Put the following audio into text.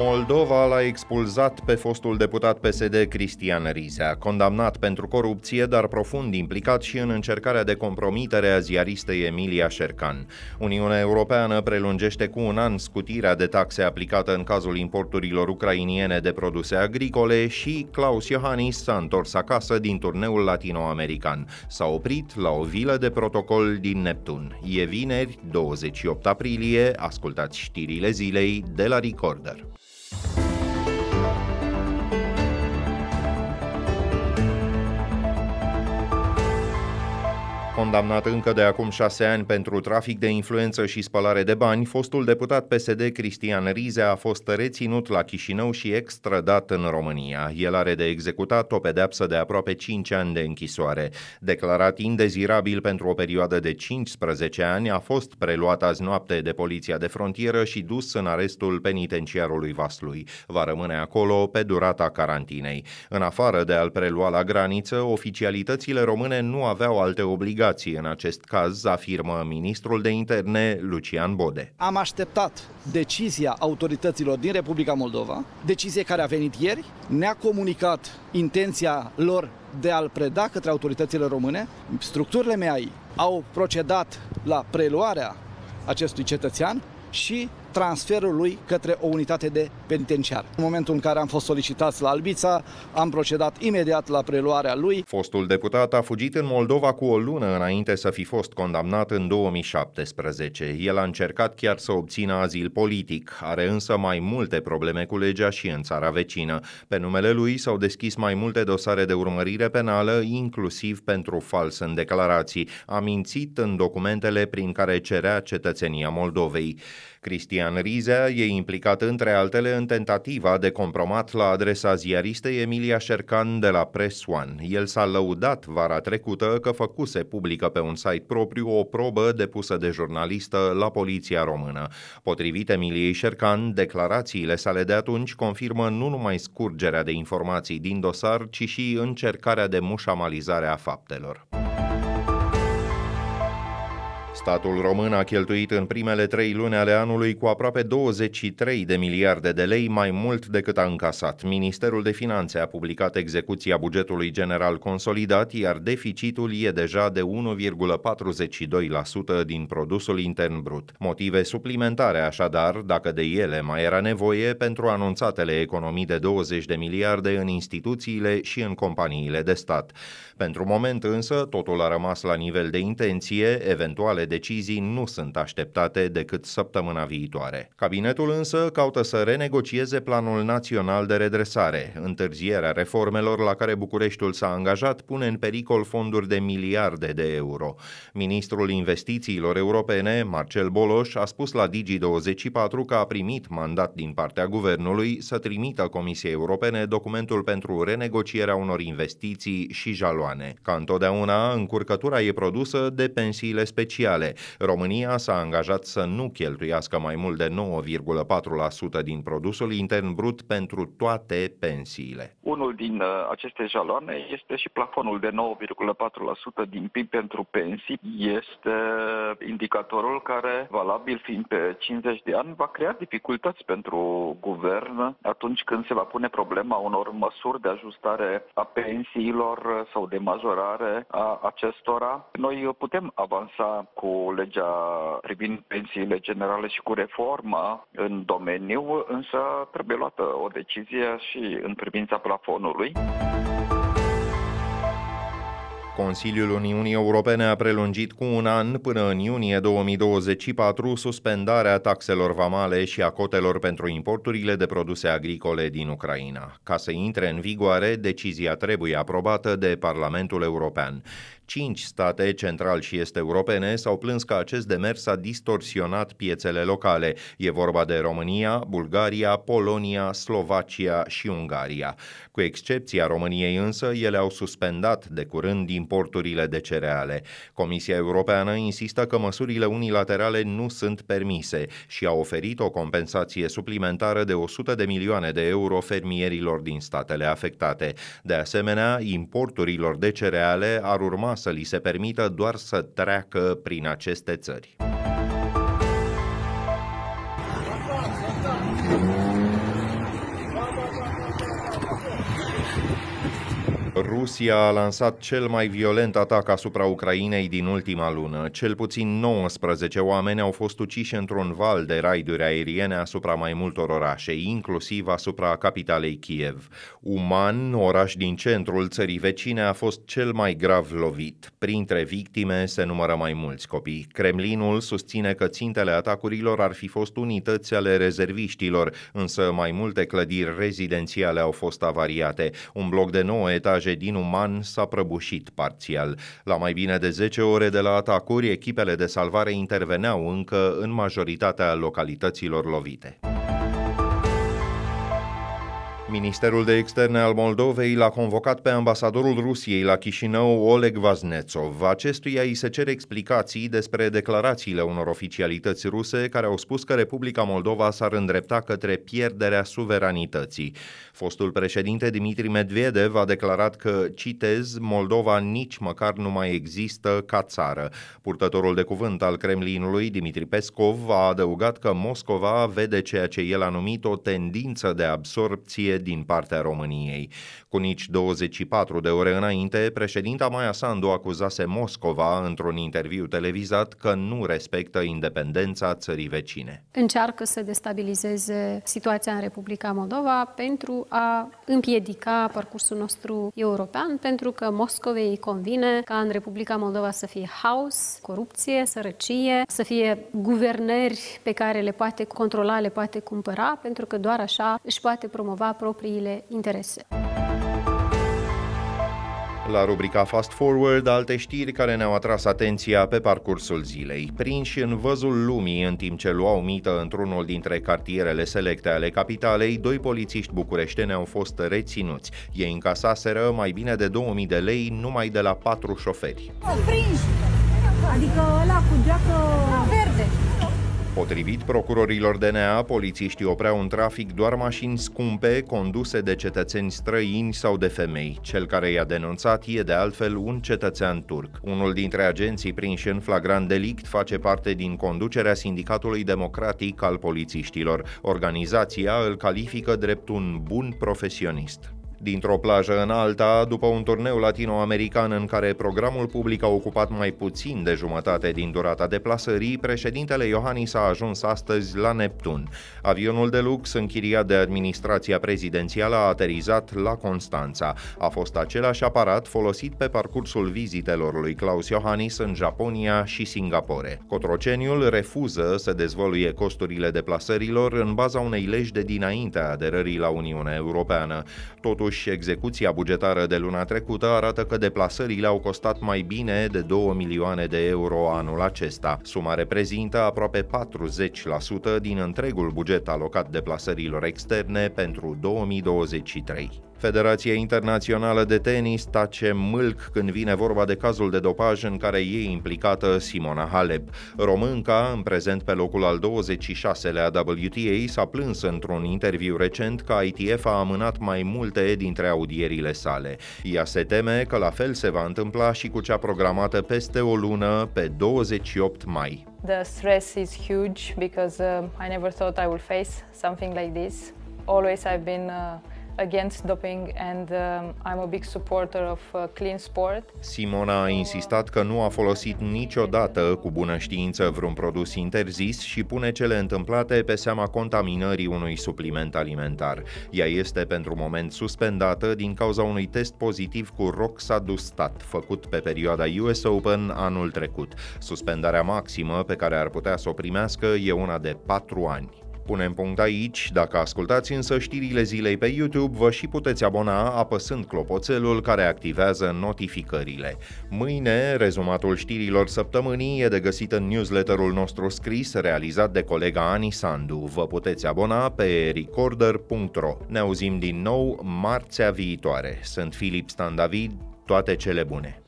Moldova l-a expulzat pe fostul deputat PSD Cristian Rizea, condamnat pentru corupție, dar profund implicat și în încercarea de compromitere a ziaristei Emilia Șercan. Uniunea Europeană prelungește cu un an scutirea de taxe aplicată în cazul importurilor ucrainiene de produse agricole și Klaus Iohannis s-a întors acasă din turneul latinoamerican. S-a oprit la o vilă de protocol din Neptun. E vineri, 28 aprilie, ascultați știrile zilei de la Recorder. Condamnat încă de acum șase ani pentru trafic de influență și spălare de bani, fostul deputat PSD Cristian Rize a fost reținut la Chișinău și extradat în România. El are de executat o pedeapsă de aproape 5 ani de închisoare. Declarat indezirabil pentru o perioadă de 15 ani, a fost preluat azi noapte de poliția de frontieră și dus în arestul penitenciarului Vaslui. Va rămâne acolo pe durata carantinei. În afară de a-l prelua la graniță, oficialitățile române nu aveau alte obligații obligații în acest caz, afirmă ministrul de interne Lucian Bode. Am așteptat decizia autorităților din Republica Moldova, decizie care a venit ieri, ne-a comunicat intenția lor de a-l preda către autoritățile române. Structurile MEAI au procedat la preluarea acestui cetățean și transferul lui către o unitate de penitenciar. În momentul în care am fost solicitați la Albița, am procedat imediat la preluarea lui. Fostul deputat a fugit în Moldova cu o lună înainte să fi fost condamnat în 2017. El a încercat chiar să obțină azil politic, are însă mai multe probleme cu legea și în țara vecină. Pe numele lui s-au deschis mai multe dosare de urmărire penală, inclusiv pentru fals în declarații. A mințit în documentele prin care cerea cetățenia Moldovei. Cristian Rizea e implicat între altele în tentativa de compromat la adresa ziaristei Emilia Șercan de la Press One. El s-a lăudat vara trecută că făcuse publică pe un site propriu o probă depusă de jurnalistă la poliția română. Potrivit Emiliei Șercan, declarațiile sale de atunci confirmă nu numai scurgerea de informații din dosar, ci și încercarea de mușamalizare a faptelor. Statul român a cheltuit în primele trei luni ale anului cu aproape 23 de miliarde de lei mai mult decât a încasat. Ministerul de Finanțe a publicat execuția bugetului general consolidat, iar deficitul e deja de 1,42% din produsul intern brut. Motive suplimentare așadar, dacă de ele mai era nevoie, pentru anunțatele economii de 20 de miliarde în instituțiile și în companiile de stat. Pentru moment însă, totul a rămas la nivel de intenție, eventuale decizii nu sunt așteptate decât săptămâna viitoare. Cabinetul însă caută să renegocieze planul național de redresare. Întârzierea reformelor la care Bucureștiul s-a angajat pune în pericol fonduri de miliarde de euro. Ministrul Investițiilor Europene, Marcel Boloș, a spus la Digi24 că a primit mandat din partea guvernului să trimită Comisiei Europene documentul pentru renegocierea unor investiții și jaloane. Ca întotdeauna, încurcătura e produsă de pensiile speciale sociale. România s-a angajat să nu cheltuiască mai mult de 9,4% din produsul intern brut pentru toate pensiile. Unul din uh, aceste jaloane este și plafonul de 9,4% din PIB pentru pensii. Este indicatorul care, valabil fiind pe 50 de ani, va crea dificultăți pentru guvern atunci când se va pune problema unor măsuri de ajustare a pensiilor sau de majorare a acestora. Noi putem avansa cu cu legea privind pensiile generale și cu reforma în domeniu, însă trebuie luată o decizie și în privința plafonului. Consiliul Uniunii Europene a prelungit cu un an până în iunie 2024 suspendarea taxelor vamale și a cotelor pentru importurile de produse agricole din Ucraina. Ca să intre în vigoare, decizia trebuie aprobată de Parlamentul European. Cinci state central și est europene s-au plâns că acest demers a distorsionat piețele locale. E vorba de România, Bulgaria, Polonia, Slovacia și Ungaria. Cu excepția României însă, ele au suspendat de curând importurile de cereale. Comisia Europeană insistă că măsurile unilaterale nu sunt permise și a oferit o compensație suplimentară de 100 de milioane de euro fermierilor din statele afectate. De asemenea, importurilor de cereale ar urma să li se permită doar să treacă prin aceste țări. Rusia a lansat cel mai violent atac asupra Ucrainei din ultima lună. Cel puțin 19 oameni au fost uciși într-un val de raiduri aeriene asupra mai multor orașe, inclusiv asupra capitalei Kiev. Uman, oraș din centrul țării vecine, a fost cel mai grav lovit. Printre victime se numără mai mulți copii. Kremlinul susține că țintele atacurilor ar fi fost unități ale rezerviștilor, însă mai multe clădiri rezidențiale au fost avariate. Un bloc de 9 etaje etaje din Uman s-a prăbușit parțial. La mai bine de 10 ore de la atacuri, echipele de salvare interveneau încă în majoritatea localităților lovite. Ministerul de Externe al Moldovei l-a convocat pe ambasadorul Rusiei la Chișinău, Oleg Vaznetsov. Acestuia îi se cer explicații despre declarațiile unor oficialități ruse care au spus că Republica Moldova s-ar îndrepta către pierderea suveranității. Fostul președinte Dimitri Medvedev a declarat că, citez, Moldova nici măcar nu mai există ca țară. Purtătorul de cuvânt al Kremlinului, Dimitri Peskov, a adăugat că Moscova vede ceea ce el a numit o tendință de absorpție din partea României. Cu nici 24 de ore înainte, președinta Maia Sandu acuzase Moscova într-un interviu televizat că nu respectă independența țării vecine. Încearcă să destabilizeze situația în Republica Moldova pentru a împiedica parcursul nostru european, pentru că Moscovei îi convine ca în Republica Moldova să fie haos, corupție, sărăcie, să fie guvernări pe care le poate controla, le poate cumpăra, pentru că doar așa își poate promova propriile interese. La rubrica Fast Forward, alte știri care ne-au atras atenția pe parcursul zilei. Prinși în văzul lumii în timp ce luau mită într-unul dintre cartierele selecte ale capitalei, doi polițiști bucureșteni au fost reținuți. Ei încasaseră mai bine de 2000 de lei numai de la patru șoferi. Prinși! Adică ăla cu geacă verde. Potrivit procurorilor DNA, polițiștii opreau în trafic doar mașini scumpe conduse de cetățeni străini sau de femei. Cel care i-a denunțat e de altfel un cetățean turc. Unul dintre agenții prinși în flagrant delict face parte din conducerea Sindicatului Democratic al polițiștilor. Organizația îl califică drept un bun profesionist. Dintr-o plajă în alta, după un turneu latinoamerican în care programul public a ocupat mai puțin de jumătate din durata deplasării, președintele Iohannis a ajuns astăzi la Neptun. Avionul de lux, închiriat de administrația prezidențială, a aterizat la Constanța. A fost același aparat folosit pe parcursul vizitelor lui Claus Iohannis în Japonia și Singapore. Cotroceniul refuză să dezvoluie costurile deplasărilor în baza unei legi de dinainte a aderării la Uniunea Europeană. Totuși, Totuși, execuția bugetară de luna trecută arată că deplasările au costat mai bine de 2 milioane de euro anul acesta. Suma reprezintă aproape 40% din întregul buget alocat deplasărilor externe pentru 2023. Federația Internațională de Tenis tace mâlc când vine vorba de cazul de dopaj în care e implicată Simona Halep. Românca, în prezent pe locul al 26-lea WTA, s-a plâns într-un interviu recent că ITF a amânat mai multe dintre audierile sale. Ea se teme că la fel se va întâmpla și cu cea programată peste o lună, pe 28 mai. The stress is huge because uh, I never thought I would face something like this. Always I've been uh, against doping and um, I'm a big supporter of uh, clean sport. Simona a insistat că nu a folosit niciodată cu bună știință vreun produs interzis și pune cele întâmplate pe seama contaminării unui supliment alimentar. Ea este pentru moment suspendată din cauza unui test pozitiv cu roxadustat făcut pe perioada US Open anul trecut. Suspendarea maximă pe care ar putea să o primească e una de 4 ani. Punem punct aici, dacă ascultați însă știrile zilei pe YouTube, vă și puteți abona apăsând clopoțelul care activează notificările. Mâine, rezumatul știrilor săptămânii e de găsit în newsletterul nostru scris realizat de colega Ani Sandu. Vă puteți abona pe recorder.ro. Ne auzim din nou marțea viitoare. Sunt Filip Stan David, toate cele bune!